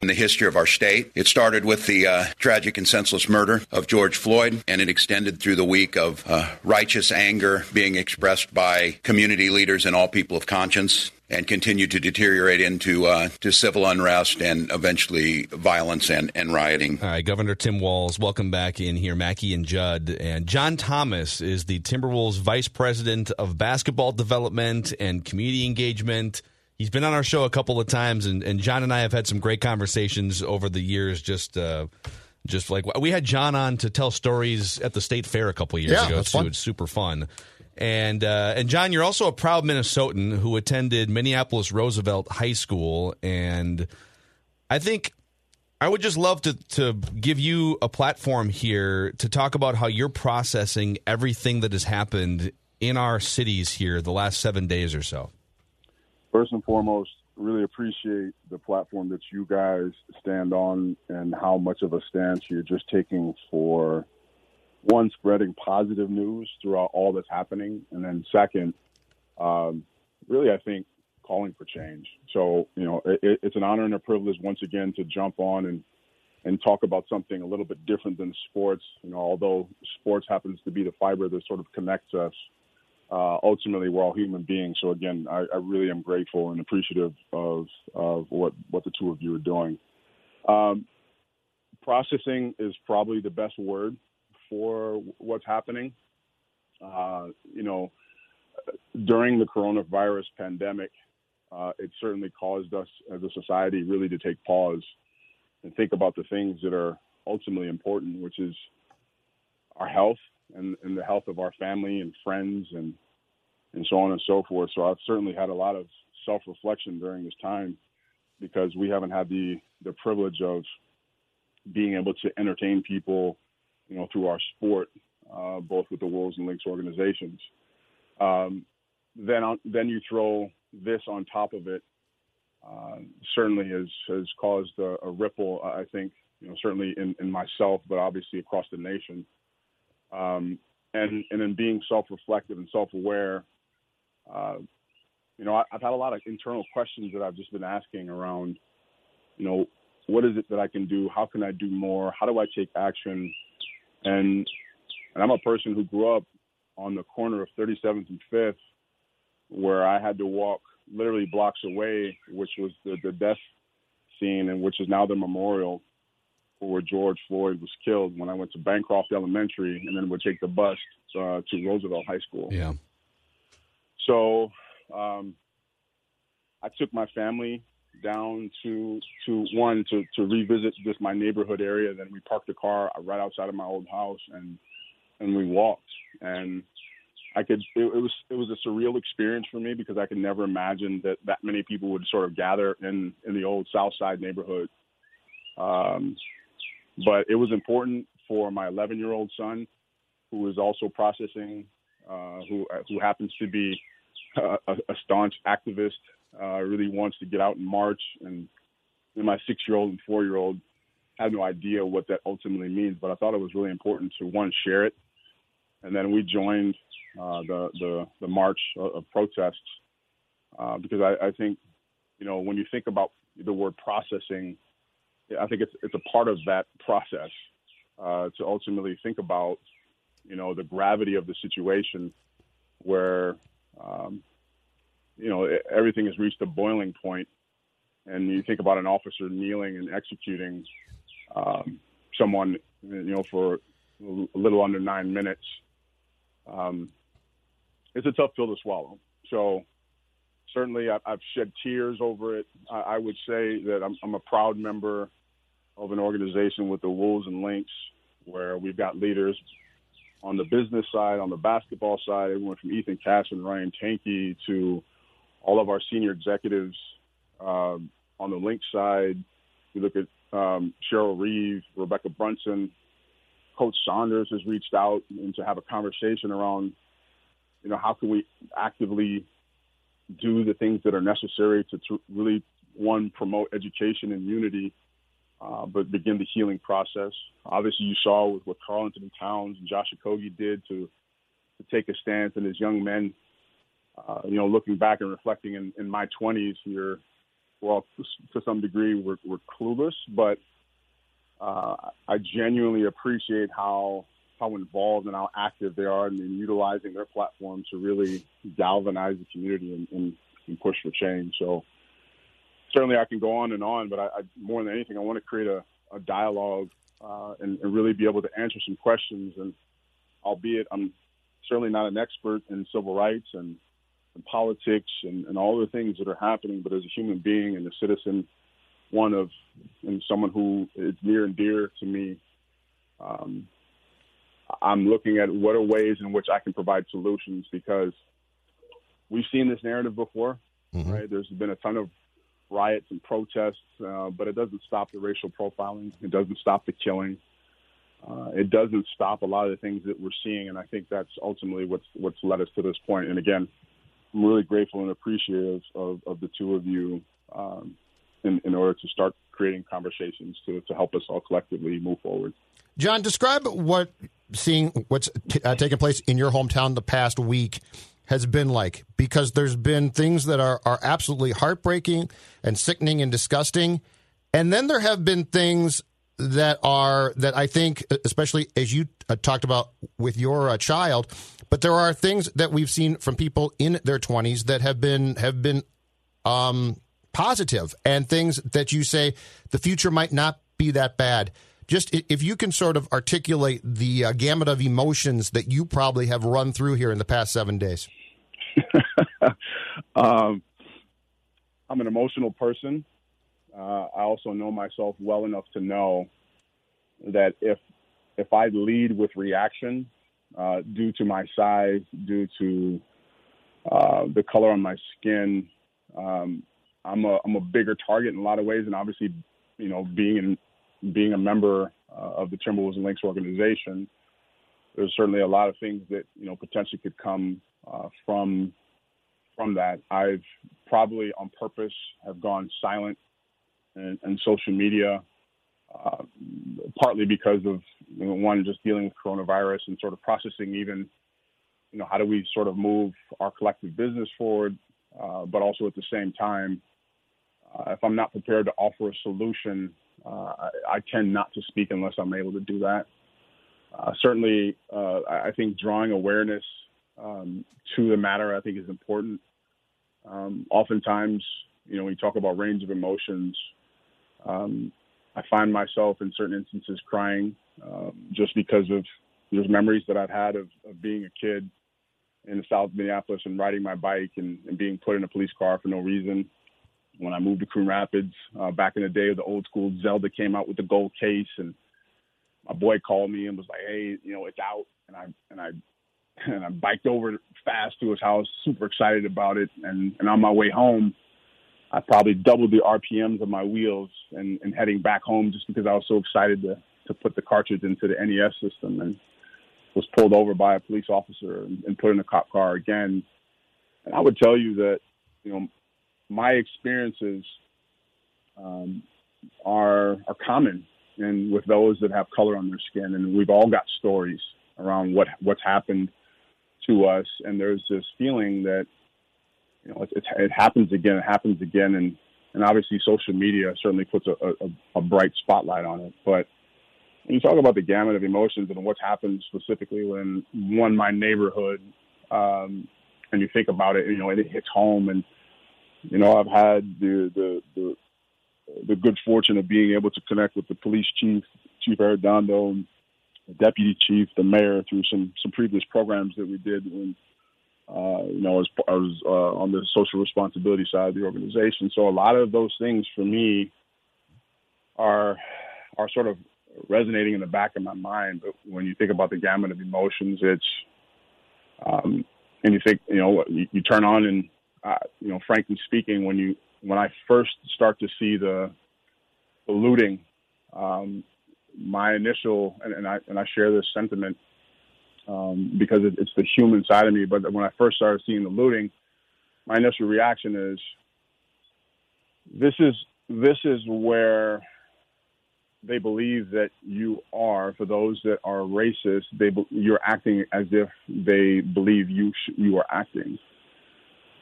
in the history of our state. It started with the uh, tragic and senseless murder of George Floyd, and it extended through the week of uh, righteous anger being expressed by community leaders and all people of conscience. And continued to deteriorate into uh, to civil unrest and eventually violence and, and rioting. All right, Governor Tim Walz, welcome back in here, Mackey and Judd. And John Thomas is the Timberwolves Vice President of Basketball Development and Community Engagement he's been on our show a couple of times, and, and John and I have had some great conversations over the years. Just uh, just like we had John on to tell stories at the state fair a couple of years yeah, ago. So it's super fun. And uh, and John, you're also a proud Minnesotan who attended Minneapolis Roosevelt High School, and I think I would just love to to give you a platform here to talk about how you're processing everything that has happened in our cities here the last seven days or so first and foremost, really appreciate the platform that you guys stand on and how much of a stance you're just taking for one, spreading positive news throughout all that's happening, and then second, um, really, I think calling for change. So, you know, it, it's an honor and a privilege once again to jump on and and talk about something a little bit different than sports. You know, although sports happens to be the fiber that sort of connects us uh, ultimately we're all human beings. So again, I, I, really am grateful and appreciative of of what what the two of you are doing. Um, processing is probably the best word for what's happening. Uh, you know, during the coronavirus pandemic, uh, it certainly caused us as a society really to take pause and think about the things that are ultimately important, which is our health and, and the health of our family and friends and and so on and so forth. So I've certainly had a lot of self reflection during this time because we haven't had the the privilege of being able to entertain people, you know, through our sport, uh, both with the Wolves and Lynx organizations. Um, then on, then you throw this on top of it. Uh, certainly has has caused a, a, ripple. I think you know certainly in, in myself, but obviously across the nation. Um, and and in being self-reflective and self-aware, uh, you know, I, have had a lot of internal questions that I've just been asking around, you know, what is it that I can do? How can I do more? How do I take action? And and I'm a person who grew up on the corner of 37th and 5th, where I had to walk literally blocks away, which was the, the death scene, and which is now the memorial where George Floyd was killed when I went to Bancroft Elementary and then would take the bus uh, to Roosevelt High School. Yeah. So um, I took my family down to to one to to revisit just my neighborhood area. Then we parked the car right outside of my old house and and we walked. And I could it, it was it was a surreal experience for me because I could never imagine that that many people would sort of gather in in the old South Side neighborhood. Um, but it was important for my 11 year old son, who is also processing, uh, who who happens to be a, a staunch activist, uh, really wants to get out in march, and, and my six year old and four year old have no idea what that ultimately means. But I thought it was really important to one share it, and then we joined uh, the the the march of, of protests uh, because I, I think you know when you think about the word processing I think it's it's a part of that process uh, to ultimately think about, you know, the gravity of the situation, where, um, you know, everything has reached a boiling point, and you think about an officer kneeling and executing um, someone, you know, for a little under nine minutes. Um, it's a tough pill to swallow. So certainly I've shed tears over it. I would say that I'm, I'm a proud member of an organization with the Wolves and Lynx, where we've got leaders on the business side, on the basketball side, everyone from Ethan Casson and Ryan Tanke to all of our senior executives um, on the Lynx side, We look at um, Cheryl Reeve, Rebekkah Brunson, Coach Saunders has reached out and to have a conversation around, you know, how can we actively do the things that are necessary to, to really one promote education and unity, uh, but begin the healing process. Obviously, you saw with what Karl-Anthony Towns and Josh Okogie did to to take a stance, and as young men, uh, you know, looking back and reflecting in, in my 20s, you're well, to some degree, we're, we're clueless, but uh, I genuinely appreciate how how involved and how active they are in, in utilizing their platform to really galvanize the community and, and, and, push for change. So certainly I can go on and on, but I, I more than anything, I want to create a, a dialogue uh, and, and, really be able to answer some questions. And albeit I'm certainly not an expert in civil rights and, and politics and, and all the things that are happening, but as a human being and a citizen, one of and someone who is near and dear to me, um, I'm looking at what are ways in which I can provide solutions because we've seen this narrative before, mm-hmm. right? There's been a ton of riots and protests, uh, but it doesn't stop the racial profiling. It doesn't stop the killing. Uh, it doesn't stop a lot of the things that we're seeing, and I think that's ultimately what's what's led us to this point. And again, I'm really grateful and appreciative of, of the two of you um, in, in order to start creating conversations to, to help us all collectively move forward. John, describe what seeing what's t- uh, taken place in your hometown the past week has been like because there's been things that are, are absolutely heartbreaking and sickening and disgusting. And then there have been things that are that I think, especially as you uh, talked about with your uh, child, but there are things that we've seen from people in their 20s that have been have been um, positive and things that you say the future might not be that bad. Just if you can sort of articulate the uh, gamut of emotions that you probably have run through here in the past seven days. um, I'm an emotional person. Uh, I also know myself well enough to know that if if I lead with reaction, uh, due to my size, due to uh, the color on my skin, um, I'm a I'm a bigger target in a lot of ways, and obviously, you know, being in, being a member uh, of the Timberwolves and Lynx organization, there's certainly a lot of things that you know potentially could come uh, from from that. I've probably on purpose have gone silent in, in social media, uh, partly because of you know, one just dealing with coronavirus and sort of processing even you know how do we sort of move our collective business forward, uh, but also at the same time uh, if I'm not prepared to offer a solution, uh, I, I, tend not to speak unless I'm able to do that. Uh, certainly, uh, I think drawing awareness um, to the matter, I think, is important. Um, oftentimes, you know, when you talk about range of emotions, um, I find myself in certain instances crying um, just because of those memories that I've had of, of being a kid in the South of Minneapolis and riding my bike and, and being put in a police car for no reason when I moved to Coon Rapids uh, back in the day of the old school Zelda came out with the gold case and my boy called me and was like, Hey, you know, it's out and I and I and I biked over fast to his house, super excited about it and, and on my way home I probably doubled the RPMs of my wheels and, and heading back home just because I was so excited to to put the cartridge into the NES system and was pulled over by a police officer and, and put in a cop car again. And I would tell you that, you know, my experiences um, are are common and with those that have color on their skin, and we've all got stories around what what's happened to us, and there's this feeling that you know it, it, it happens again, it happens again, and and obviously social media certainly puts a, a, a bright spotlight on it, but when you talk about the gamut of emotions and what's happened specifically when one my neighborhood um, and you think about it you know and it hits home and you know, I've had the the the, the good fortune of being able to connect with the police chief, Chief Arradondo, deputy chief, the mayor through some some previous programs that we did when uh, you know, I was, I was uh, on the social responsibility side of the organization. So a lot of those things for me are are sort of resonating in the back of my mind. But when you think about the gamut of emotions, it's um, and you think, you know, you, you turn on and uh, you know, frankly speaking, when you when I first start to see the the looting, um, my initial and, and, I and I share this sentiment um, because it, it's the human side of me. But when I first started seeing the looting, my initial reaction is this is this is where they believe that you are. For those that are racist, they you're acting as if they believe you sh- you are acting.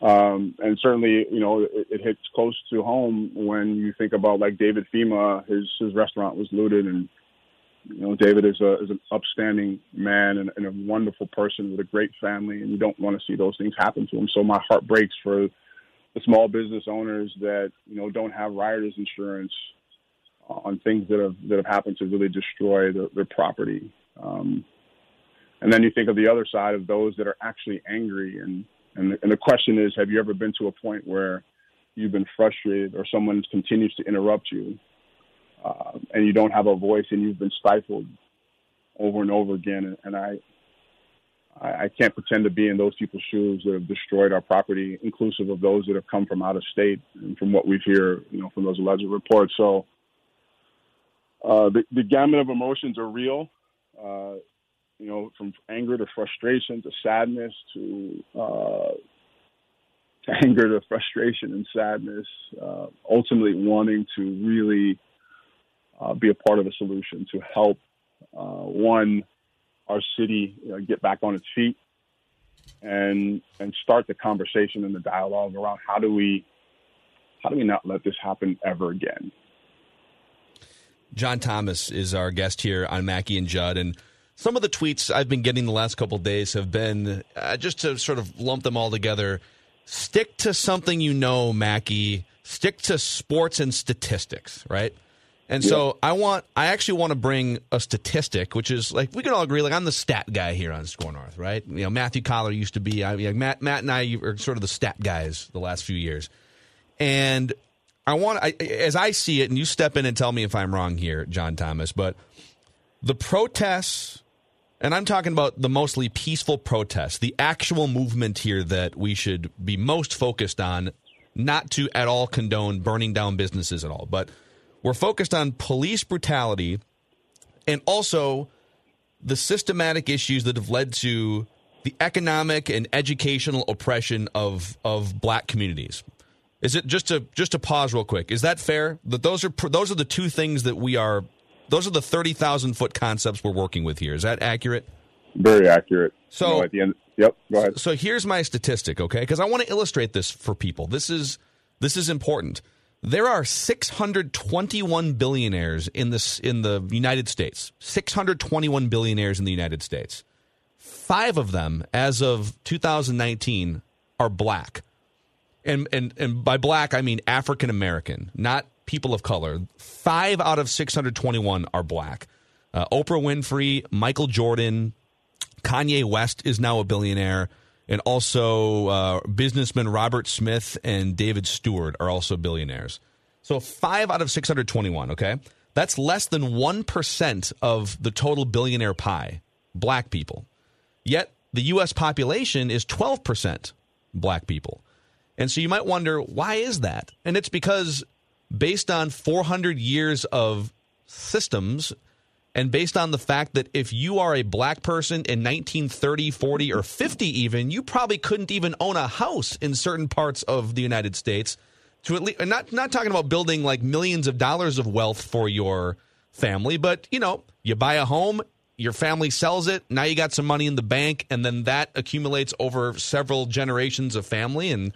Um, and certainly, you know, it, it, hits close to home when you think about like David Fhima, his his restaurant was looted, and you know, David is a is an upstanding man and, and a wonderful person with a great family, and you don't want to see those things happen to him. So my heart breaks for the small business owners that you know don't have rioters insurance on things that have that have happened to really destroy the, their property. Um, and then you think of the other side of those that are actually angry and and the, and the question is, have you ever been to a point where you've been frustrated or someone continues to interrupt you uh, and you don't have a voice and you've been stifled over and over again? And, I, I can't pretend to be in those people's shoes that have destroyed our property, inclusive of those that have come from out of state and from what we've heard, you know, from those alleged reports. So uh, the, the gamut of emotions are real. Uh, you know, from anger to frustration to sadness to uh, to anger to frustration and sadness, uh, ultimately wanting to really uh, be a part of a solution to help uh, one our city get back on its feet and and start the conversation and the dialogue around how do we how do we not let this happen ever again. John Thomas is our guest here on Mackey and Judd, and some of the tweets I've been getting the last couple days have been uh, just to sort of lump them all together. Stick to something you know, Mackey. Stick to sports and statistics, right? And so I want, I actually want to bring a statistic, which is like we can all agree. Like I'm the stat guy here on Score North, right? You know, Matthew Coller used to be. I mean, Matt, Matt and I are sort of the stat guys the last few years, and I want, I, as I see it, and you step in and tell me if I'm wrong here, John Thomas, but the protests and I'm talking about the mostly peaceful protests, the actual movement here that we should be most focused on, not to at all condone burning down businesses at all, but we're focused on police brutality and also the systematic issues that have led to the economic and educational oppression of of black communities. Is it just to just to pause real quick? Is that fair? That those are those are the two things that we are those are the 30,000 foot concepts we're working with here. Is that accurate? Very accurate. So, you know, at the end, yep, go ahead. So here's my statistic, okay? Because I want to illustrate this for people. This is this is important. There are 621 billionaires in this in the United States. 621 billionaires in the United States. Five of them, as of 2019, are black. And and and by black I mean African American, not people of color. Five out of 621 are black. Uh, Oprah Winfrey, Michael Jordan, Kanye West is now a billionaire, and also uh, businessmen Robert Smith and David Steward are also billionaires. So five out of 621, okay? That's less than 1% of the total billionaire pie, black people. Yet the U.S. population is 12% black people. And so you might wonder, why is that? And it's because based on 400 years of systems and based on the fact that if you are a black person in 1930, 40, or 50, even, you probably couldn't even own a house in certain parts of the United States. To at least, not not talking about building like millions of dollars of wealth for your family, but you know, you buy a home, your family sells it, now you got some money in the bank, and then that accumulates over several generations of family and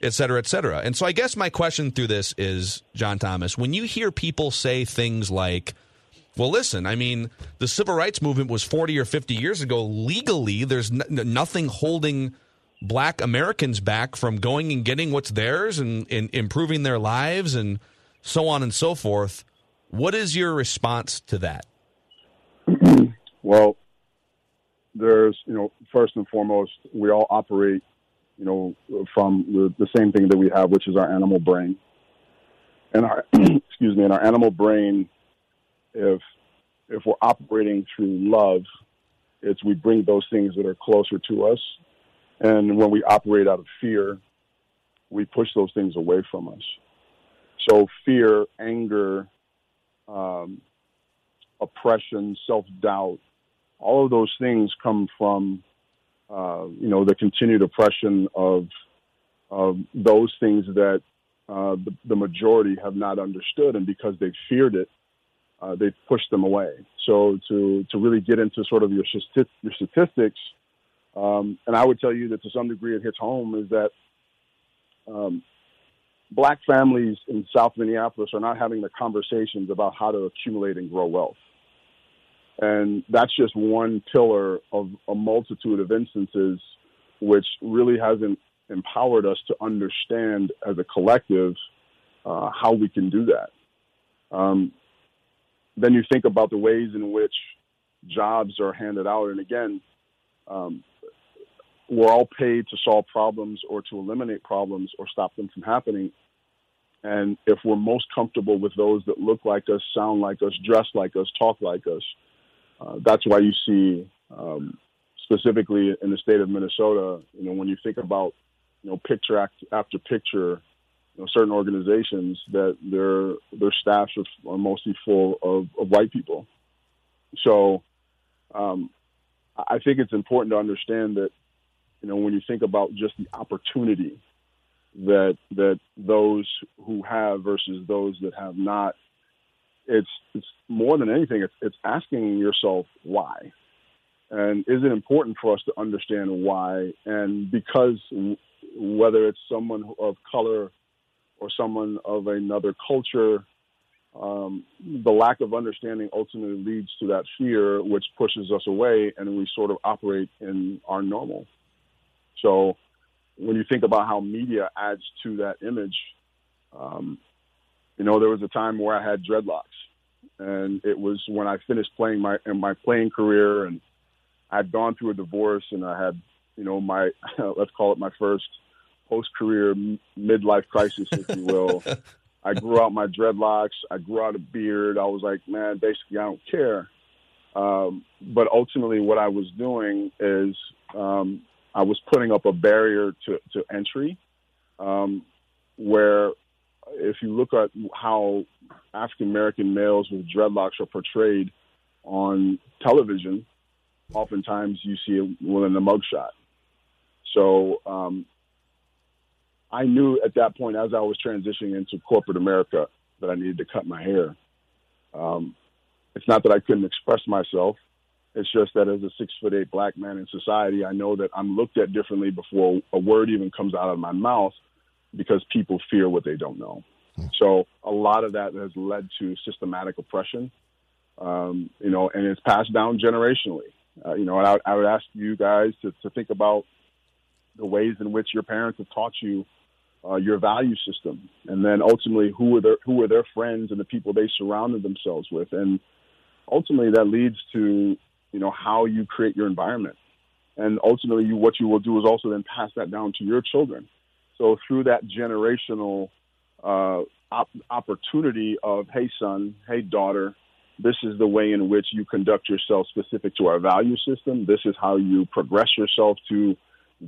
et cetera, et cetera. And so I guess my question through this is, John Thomas, when you hear people say things like, well, listen, I mean, the civil rights movement was 40 or 50 years ago. Legally, there's n- nothing holding black Americans back from going and getting what's theirs and, and improving their lives and so on and so forth. What is your response to that? well, there's, you know, first and foremost, we all operate you know, from the, the same thing that we have, which is our animal brain. And our, excuse me, and our animal brain, if if we're operating through love, it's we bring those things that are closer to us. And when we operate out of fear, we push those things away from us. So fear, anger, oppression, self doubt, all of those things come from, uh, you know, the continued oppression of of those things that uh, the, the, majority have not understood, and because they've feared it, uh, they push them away. So to to really get into sort of your your statistics, um, and I would tell you that to some degree it hits home is that um, black families in South Minneapolis are not having the conversations about how to accumulate and grow wealth. And that's just one pillar of a multitude of instances which really hasn't empowered us to understand as a collective uh, how we can do that. Um, then you think about the ways in which jobs are handed out. And again, um, we're all paid to solve problems or to eliminate problems or stop them from happening. And if we're most comfortable with those that look like us, sound like us, dress like us, talk like us, uh, that's why you see, um, specifically in the state of Minnesota, you know, when you think about, you know, picture after picture, know, certain organizations that their their staffs are, are mostly full of, of white people. So, um, I think it's important to understand that you know, when you think about just the opportunity that that those who have versus those that have not, it's it's more than anything. It's it's asking yourself why, and is it important for us to understand why? And because whether it's someone of color or someone of another culture, um, the lack of understanding ultimately leads to that fear, which pushes us away, and we sort of operate in our normal. So when you think about how media adds to that image, um, you know, there was a time where I had dreadlocks, and it was when I finished playing my in my playing career, and I'd gone through a divorce, and I had, you know, my let's call it my first post career midlife crisis, if you will. I grew out my dreadlocks. I grew out a beard. I was like, man, basically, I don't care. Um, but ultimately, what I was doing is um, I was putting up a barrier to, to entry, um, where if you look at how African American males with dreadlocks are portrayed on television, oftentimes you see it within a mugshot. So um, I knew at that point, as I was transitioning into corporate America, that I needed to cut my hair. Um, it's not that I couldn't express myself. It's just that as a six foot eight black man in society, I know that I'm looked at differently before a word even comes out of my mouth because people fear what they don't know. So a lot of that has led to systematic oppression, um, you know, and it's passed down generationally. Uh, you know, and I, I would ask you guys to, to think about the ways in which your parents have taught you uh, your value system, and then ultimately who are their who are their friends and the people they surrounded themselves with, and ultimately that leads to you know, how you create your environment. And ultimately, you, what you will do is also then pass that down to your children. So through that generational uh, op- opportunity of, hey, son, hey, daughter, this is the way in which you conduct yourself specific to our value system. This is how you progress yourself to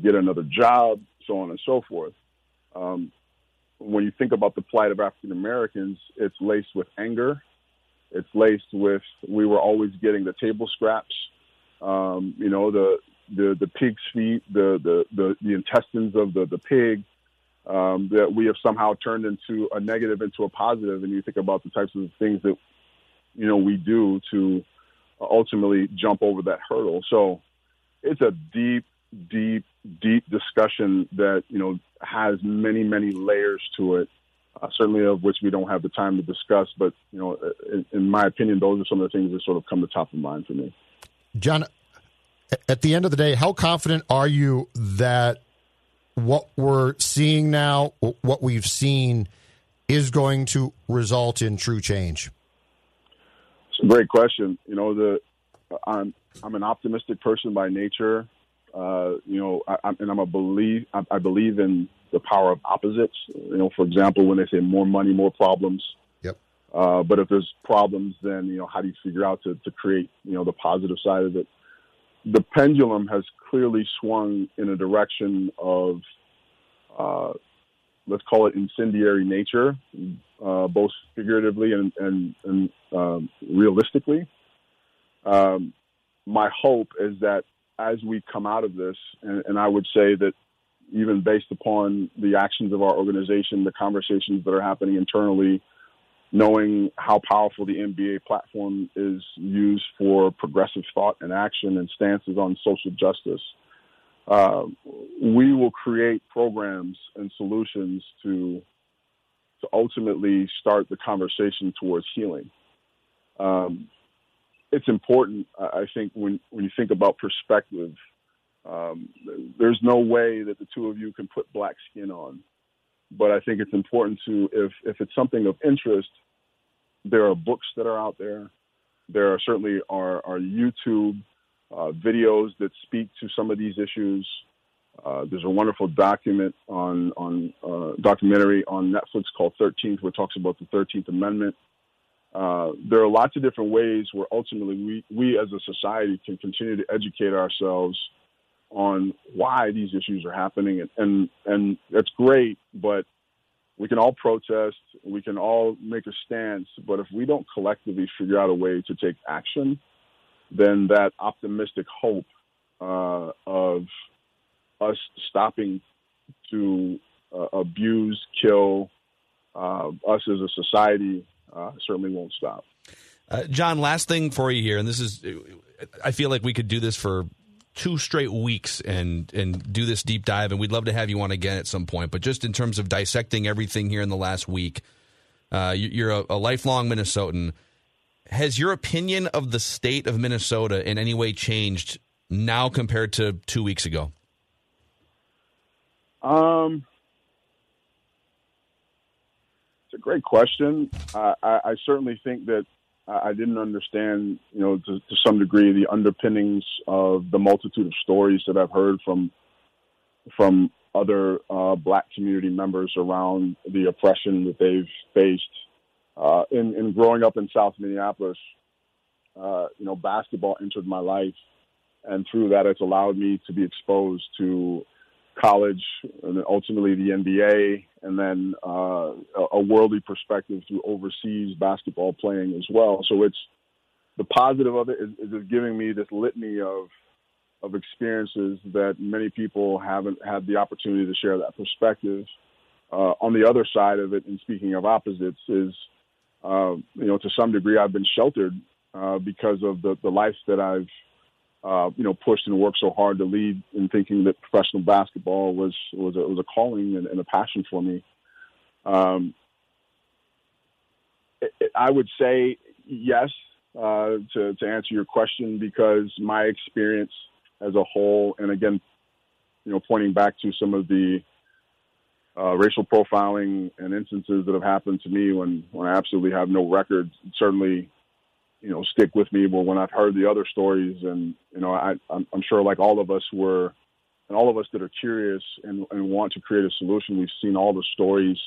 get another job, so on and so forth. Um, when you think about the plight of African Americans, it's laced with anger, it's laced with we were always getting the table scraps, um, you know, the the the pig's feet, the the the, the intestines of the the pig. Um, that we have somehow turned into a negative into a positive, and you think about the types of things that you know we do to ultimately jump over that hurdle. So it's a deep, deep, deep discussion that you know has many, many layers to it uh, certainly of which we don't have the time to discuss. But you know, in, in, my opinion, those are some of the things that sort of come to top of mind for me. John, at the end of the day, how confident are you that what we're seeing now, what we've seen, is going to result in true change? It's a great question. You know, the I'm I'm an optimistic person by nature. Uh, you know, I, and I'm a believe I, I believe in the power of opposites. You know, for example, when they say more money, more problems. Yep. Uh, but if there's problems, then you know how do you figure out to, to create you know the positive side of it? The pendulum has clearly swung in a direction of uh, let's call it incendiary nature, uh, both figuratively and and, and um, realistically. Um, my hope is that as we come out of this, and, and I would say that even based upon the actions of our organization, the conversations that are happening internally, knowing how powerful the NBA platform is used for progressive thought and action and stances on social justice, uh, we will create programs and solutions to to ultimately start the conversation towards healing. Um, it's important, I think, when when you think about perspective. Um, there's no way that the two of you can put black skin on but I think it's important to if if it's something of interest, there are books that are out there. There are certainly are, are YouTube uh, videos that speak to some of these issues. Uh, there's a wonderful document on on uh, documentary on Netflix called 13th, which talks about the 13th Amendment. Uh, there are lots of different ways where ultimately we we as a society can continue to educate ourselves on why these issues are happening, and and, and that's great. But we can all protest, we can all make a stance, but if we don't collectively figure out a way to take action, then that optimistic hope uh, of us stopping to uh, abuse, kill uh, us as a society uh, certainly won't stop. Uh, John, last thing for you here, and this is, I feel like we could do this for two straight weeks and and do this deep dive, and we'd love to have you on again at some point. But just in terms of dissecting everything here in the last week, uh, you're a, a, lifelong Minnesotan. Has your opinion of the state of Minnesota in any way changed now compared to two weeks ago? Um, it's a great question. Uh, I, I certainly think that I didn't understand, you know, to, to, some degree, the underpinnings of the multitude of stories that I've heard from from other uh, Black community members around the oppression that they've faced. Uh, in, in, growing up in South Minneapolis, uh, you know, basketball entered my life, and through that, it's allowed me to be exposed to college and ultimately the NBA, and then uh, a worldly perspective through overseas basketball playing as well. So it's the positive of it is, is giving me this litany of of experiences that many people haven't had the opportunity to share that perspective. Uh, on the other side of it, and speaking of opposites, is uh, you know to some degree I've been sheltered uh, because of the the life that I've uh, you know, pushed and worked so hard to lead in thinking that professional basketball was was a, was a calling and, and a passion for me. Um, it, it, I would say yes uh, to to answer your question because my experience as a whole, and again, you know, pointing back to some of the uh, racial profiling and instances that have happened to me when when I absolutely have no record, certainly you know stick with me. But when I've heard the other stories, and you know, I, I'm, I'm sure like all of us were, and all of us that are curious and, and want to create a solution, we've seen all the stories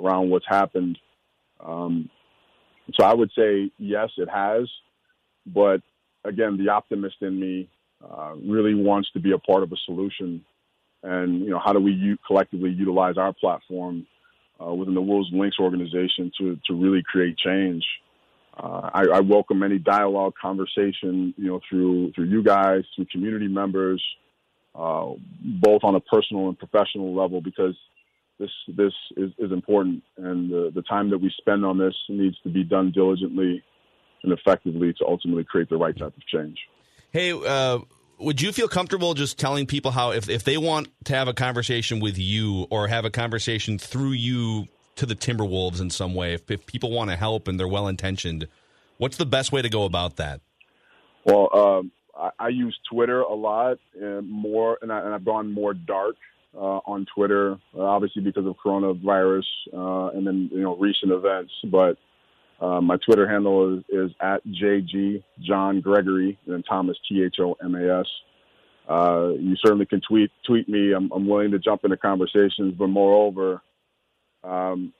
around what's happened. Um, so I would say yes, it has, but again, the optimist in me uh, really wants to be a part of a solution. And you know, how do we u- collectively utilize our platform uh, within the Wolves Lynx organization to to really create change? Uh, I, I, welcome any dialogue, conversation, you know, through through you guys, through community members, uh, both on a personal and professional level, because this this is, is important, and the, the time that we spend on this needs to be done diligently and effectively to ultimately create the right type of change. Hey. Uh would you feel comfortable just telling people how if, if they want to have a conversation with you or have a conversation through you to the Timberwolves in some way? If, if people want to help and they're well intentioned, what's the best way to go about that? Well, um, I, I, use Twitter a lot and more, and, I, have gone more dark uh, on Twitter, uh, obviously because of coronavirus uh, and then you know recent events. But uh, my Twitter handle is, is at JG John Gregory and Thomas T H O M A S. Uh, you certainly can tweet tweet me. I'm, I'm willing to jump into conversations, but moreover, um,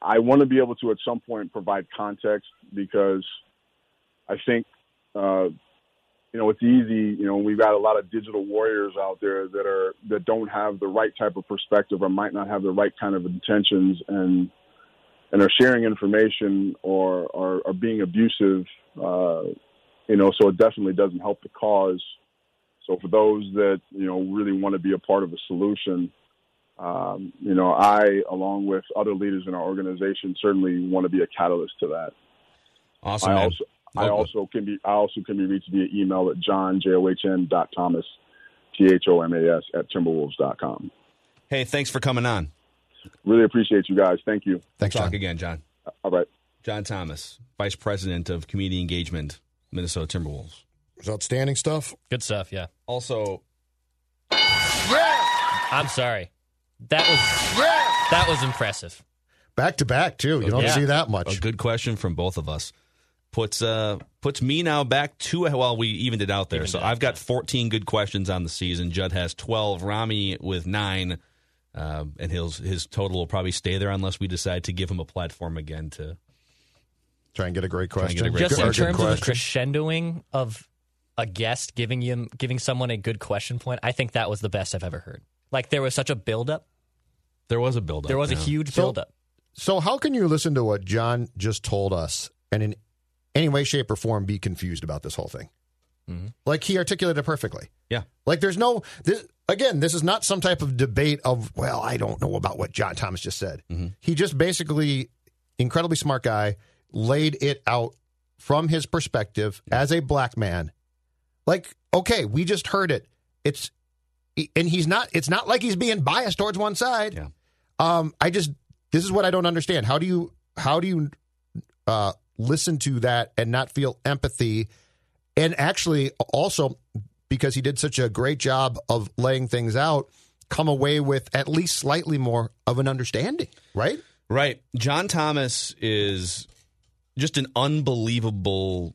I want to be able to at some point provide context because I think, uh, you know, it's easy. You know, we've got a lot of digital warriors out there that are that don't have the right type of perspective or might not have the right kind of intentions and and are sharing information or are, are being abusive uh, you know, so it definitely doesn't help the cause. So for those that you know really want to be a part of a solution, um, you know, I, along with other leaders in our organization, certainly want to be a catalyst to that. Awesome. I man. also I also can be I also can be reached via email at john j o h n dot thomas t h o m a s at timberwolves dot com. hey, thanks for coming on. Really appreciate you guys. Thank you. Thanks, Talk John. again, John. All right. John Thomas, Vice President of Community Engagement, Minnesota Timberwolves. It's outstanding stuff. Good stuff. Yeah. Also, I'm sorry. That was that was impressive. Back to back too. You don't Yeah. see that much. a good question from both of us. Puts uh puts me now back to Well, we evened it out there. Evened so out, I've got 14 good questions on the season. Judd has 12. Rami with nine, um, and his his total will probably stay there unless we decide to give him a platform again to Try and get a great question. a great Just Good- in good terms of the crescendoing of a guest giving you giving someone a good question point, I think that was the best I've ever heard. Like there was such a buildup. There was a build up. There was a huge So- buildup. So how can you listen to what John just told us and in any way, shape, or form be confused about this whole thing? Mm-hmm. Like he articulated it perfectly. Yeah. Like there's no this again, this is not some type of debate of, well, I don't know about what John Thomas just said. Mm-hmm. He just basically incredibly smart guy laid it out from his perspective as a black man. Like, okay, we just heard it. It's and he's not it's not like he's being biased towards one side. Yeah. Um I just this is what I don't understand. How do you how do you uh listen to that and not feel empathy and actually also because he did such a great job of laying things out come away with at least slightly more of an understanding, right? Right. John Thomas is just an unbelievable.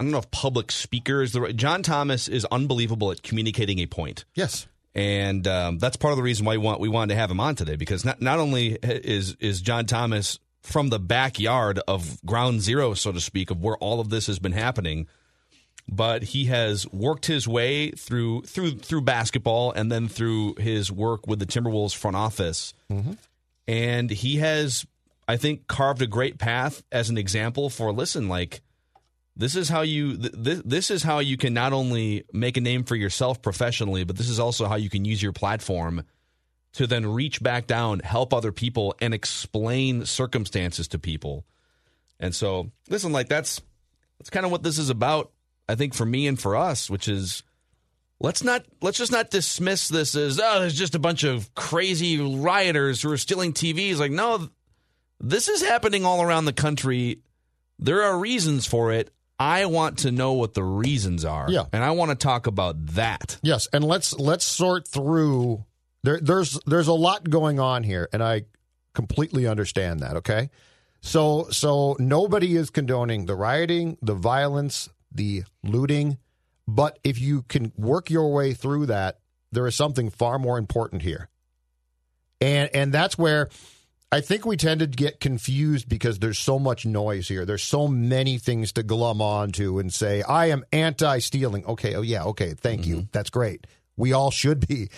I don't know if public speaker is the right. John Thomas is unbelievable at communicating a point. Yes. and um, that's part of the reason why we want we wanted to have him on today because not not only is is John Thomas from the backyard of ground zero, so to speak, of where all of this has been happening, but he has worked his way through through through basketball and then through his work with the Timberwolves front office, and he has, I think, carved a great path as an example for listen like. This is how you th- th- this is how you can not only make a name for yourself professionally, but this is also how you can use your platform to then reach back down, help other people and explain circumstances to people. And so, listen, like that's that's kind of what this is about, I think for me and for us, which is let's not let's just not dismiss this as oh, there's just a bunch of crazy rioters who are stealing TVs. Like, no, this is happening all around the country. There are reasons for it. I want to know what the reasons are. Yeah. And I want to talk about that. Yes, and let's let's sort through there there's there's a lot going on here and I completely understand that, okay? So so nobody is condoning the rioting, the violence, the looting, but if you can work your way through that, there is something far more important here. And and that's where I think we tend to get confused because there's so much noise here. There's so many things to glum onto and say, I am anti stealing. Okay, oh yeah, okay, thank you. That's great. We all should be.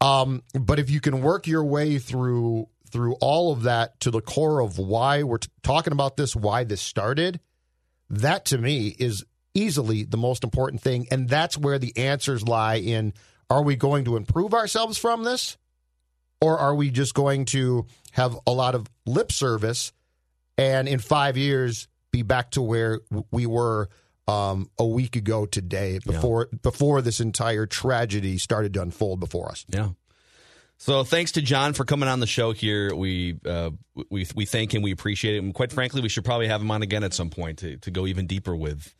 Um, but if you can work your way through through all of that to the core of why we're t- talking about this, why this started, that to me is easily the most important thing. And that's where the answers lie in are we going to improve ourselves from this? Or are we just going to have a lot of lip service and in five years be back to where we were um, a week ago today before before this entire tragedy started to unfold before us? Yeah. So thanks to John for coming on the show here. We uh, we we thank him. We appreciate it. And quite frankly, we should probably have him on again at some point to, to go even deeper with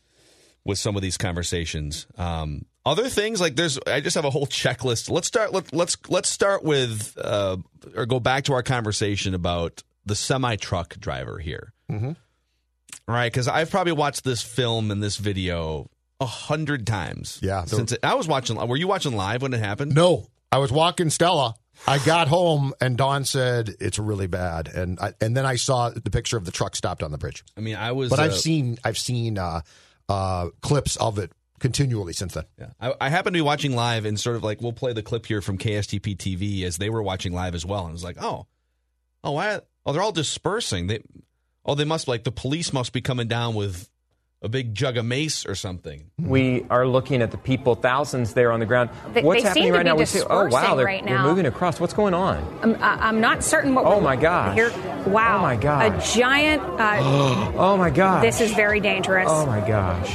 with some of these conversations. Um, other things like there's, I just have a whole checklist. Let's start. Let, let's let's start with uh, or go back to our conversation about the semi truck driver here. Mm-hmm. Right, because I've probably watched this film and this video a hundred times. Yeah, since it, I was watching. Were you watching live when it happened? No, I was walking Stella. I got home and Don said it's really bad, and I, and then I saw the picture of the truck stopped on the bridge. I mean, I was. But I've uh, seen I've seen uh, uh, clips of it continually since then. Yeah. I, I happened to be watching live and sort of like we'll play the clip here from KSTP TV as they were watching live as well. And it was like, oh, oh, why? Oh, they're all dispersing. They, oh, they must like the police must be coming down with a big jug of mace or something. We are looking at the people, thousands there on the ground. They- What's they happening seem to right be now? We see, oh wow, they're, right they're moving across. What's going on? I'm, I- I'm not certain what. Oh, we're- my gosh. Here, wow. Oh, my gosh. A giant. Uh, Oh my gosh. this is very dangerous. Oh my gosh.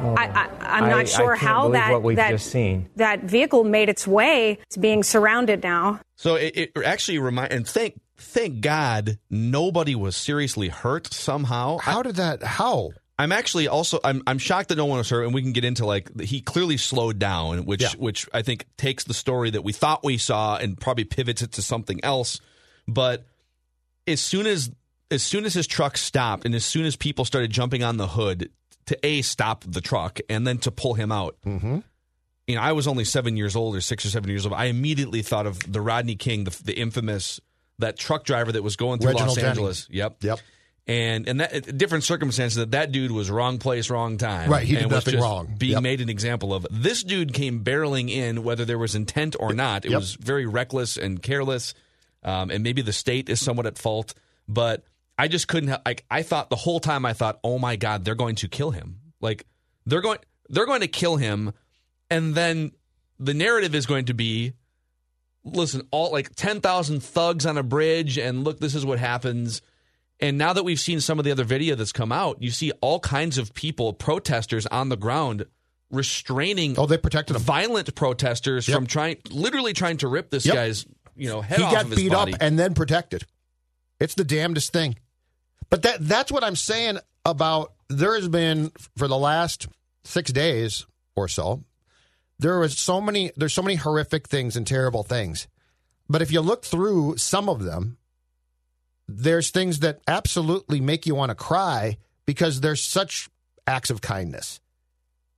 I, I, I'm not I sure can't how that what we've that just seen. that vehicle made its way. It's being surrounded now. So it, it actually remind and thank thank God nobody was seriously hurt somehow. How did that? How? I'm actually also I'm I'm shocked that no one was hurt, and we can get into like he clearly slowed down, which Yeah. which I think takes the story that we thought we saw and probably pivots it to something else. But as soon as as soon as his truck stopped, and as soon as people started jumping on the hood to a stop the truck and then to pull him out, Mm-hmm. you know, I was only seven years old or six or seven years old. I immediately thought of the Rodney King, the, the infamous that truck driver that was going through Reginald Los Jennings. Angeles. Yep, Yep. And and that different circumstances that that dude was wrong place, wrong time. Right, he did and was nothing wrong. Being Yep. made an example of. This dude came barreling in, whether there was intent or not. It Yep. was very reckless and careless, um, and maybe the state is somewhat at fault. But I just couldn't. Like I thought the whole time, I thought, oh my god, they're going to kill him. Like they're going, they're going to kill him, and then the narrative is going to be listen, all like 10,000 thugs on a bridge, and look, this is what happens. And now that we've seen some of the other video that's come out, you see all kinds of people, protesters on the ground, restraining Oh, they protected him. violent protesters Yep. from trying, literally trying to rip this Yep. guy's, you know, head he off got of beat body. up and then protected. It's the damnedest thing. But that that's what I'm saying about there has been for the last six days or so, there was so many there's so many horrific things and terrible things. But if you look through some of them, there's things that absolutely make you want to cry because there's such acts of kindness.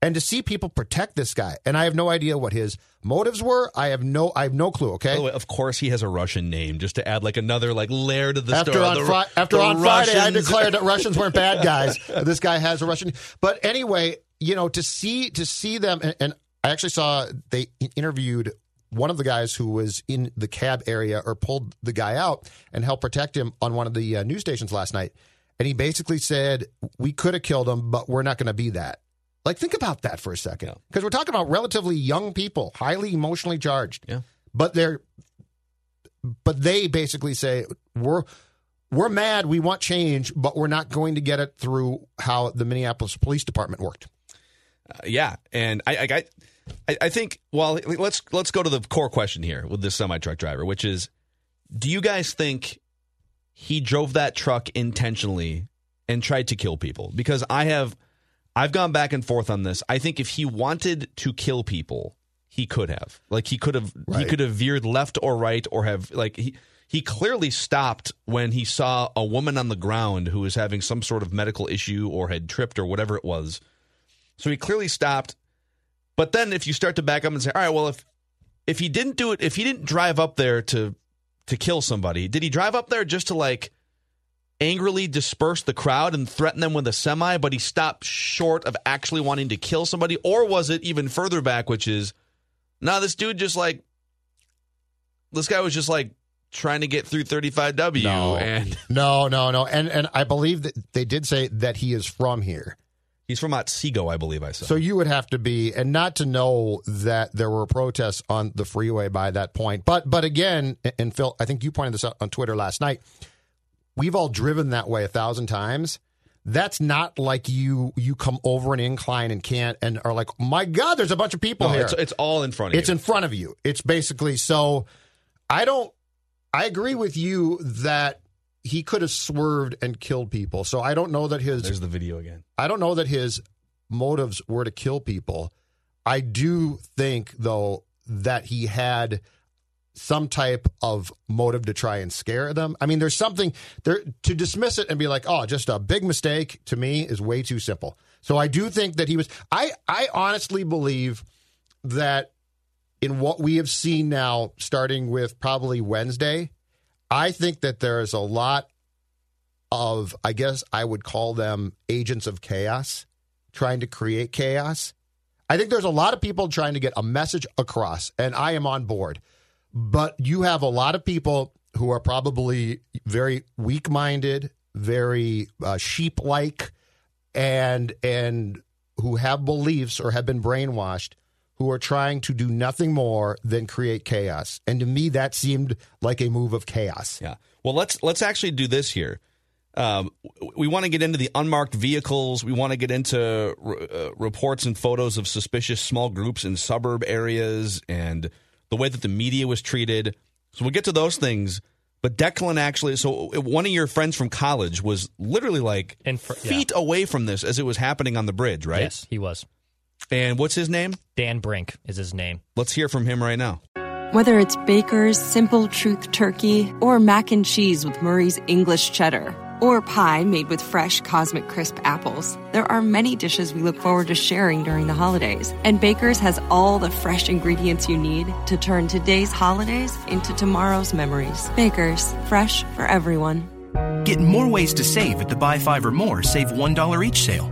And to see people protect this guy, and I have no idea what his motives were. I have no, I have no clue. Okay, By the way, of course, he has a Russian name, just to add like another like layer to the after story. on, The- Fri- after the on Friday, I declared that Russians weren't bad guys. this guy has a Russian. But anyway, you know, to see to see them, and, and I actually saw they interviewed one of the guys who was in the cab area or pulled the guy out and helped protect him on one of the uh, news stations last night, and he basically said, "We could have killed him, but we're not going to be that." Like, think about that for a second, Yeah. because we're talking about relatively young people, highly emotionally charged. Yeah. But they're, but they basically say we're we're mad, we want change, but we're not going to get it through how the Minneapolis Police Department worked. yeah, and I, I, I, I think. Well, let's let's go to the core question here with this semi truck driver, which is, do you guys think he drove that truck intentionally and tried to kill people? Because I have, I've gone back and forth on this. I think if he wanted to kill people, he could have. Like he could have, he could have veered left or right, or have like he. He clearly stopped when he saw a woman on the ground who was having some sort of medical issue or had tripped or whatever it was. So he clearly stopped. But then if you start to back up and say, all right, well, if if he didn't do it, if he didn't drive up there to to kill somebody, did he drive up there just to like angrily disperse the crowd and threaten them with a semi, but he stopped short of actually wanting to kill somebody? Or was it even further back, which is no, this dude just like this guy was just like trying to get through 35W No. and No, no, no, and and I believe that they did say that he is from here. He's from Otsego, I believe I saw. So you would have to be, and not to know that there were protests on the freeway by that point. But but again, and Phil, I think you pointed this out on Twitter last night. We've all driven that way a thousand times. That's not like you you come over an incline and can't and are like, my God, there's a bunch of people No, here. it's, it's all in front of It's you. in front of you. It's basically so. I don't. I agree with you that he could have swerved and killed people. So I don't know that his There's the video again. I don't know that his motives were to kill people. I do think, though, that he had some type of motive to try and scare them. I mean, there's something there to dismiss it and be like, "Oh, just a big mistake." To me, is way too simple. So I do think that he was. I I honestly believe that in what we have seen now, starting with probably Wednesday, I think that there is a lot of, I guess I would call them agents of chaos, trying to create chaos. I think there's a lot of people trying to get a message across, and I am on board. But you have a lot of people who are probably very weak minded, very uh, sheep like, and and who have beliefs or have been brainwashed who are trying to do nothing more than create chaos. And to me that seemed like a move of chaos. Yeah. Well, let's let's actually do this here. Um, we want to get into the unmarked vehicles. We want to get into uh, reports and photos of suspicious small groups in suburb areas and the way that the media was treated. So we'll get to those things. But Declan actually, so one of your friends from college was literally like fr- feet away from this as it was happening on the bridge, right? Yes, he was. And what's his name? Dan Brink is his name. Let's hear from him right now. Whether it's Baker's Simple Truth Turkey or mac and cheese with Murray's English Cheddar or pie made with fresh Cosmic Crisp apples, there are many dishes we look forward to sharing during the holidays. And Baker's has all the fresh ingredients you need to turn today's holidays into tomorrow's memories. Baker's, fresh for everyone. Get more ways to save at the Buy Five or More Save $1 each sale.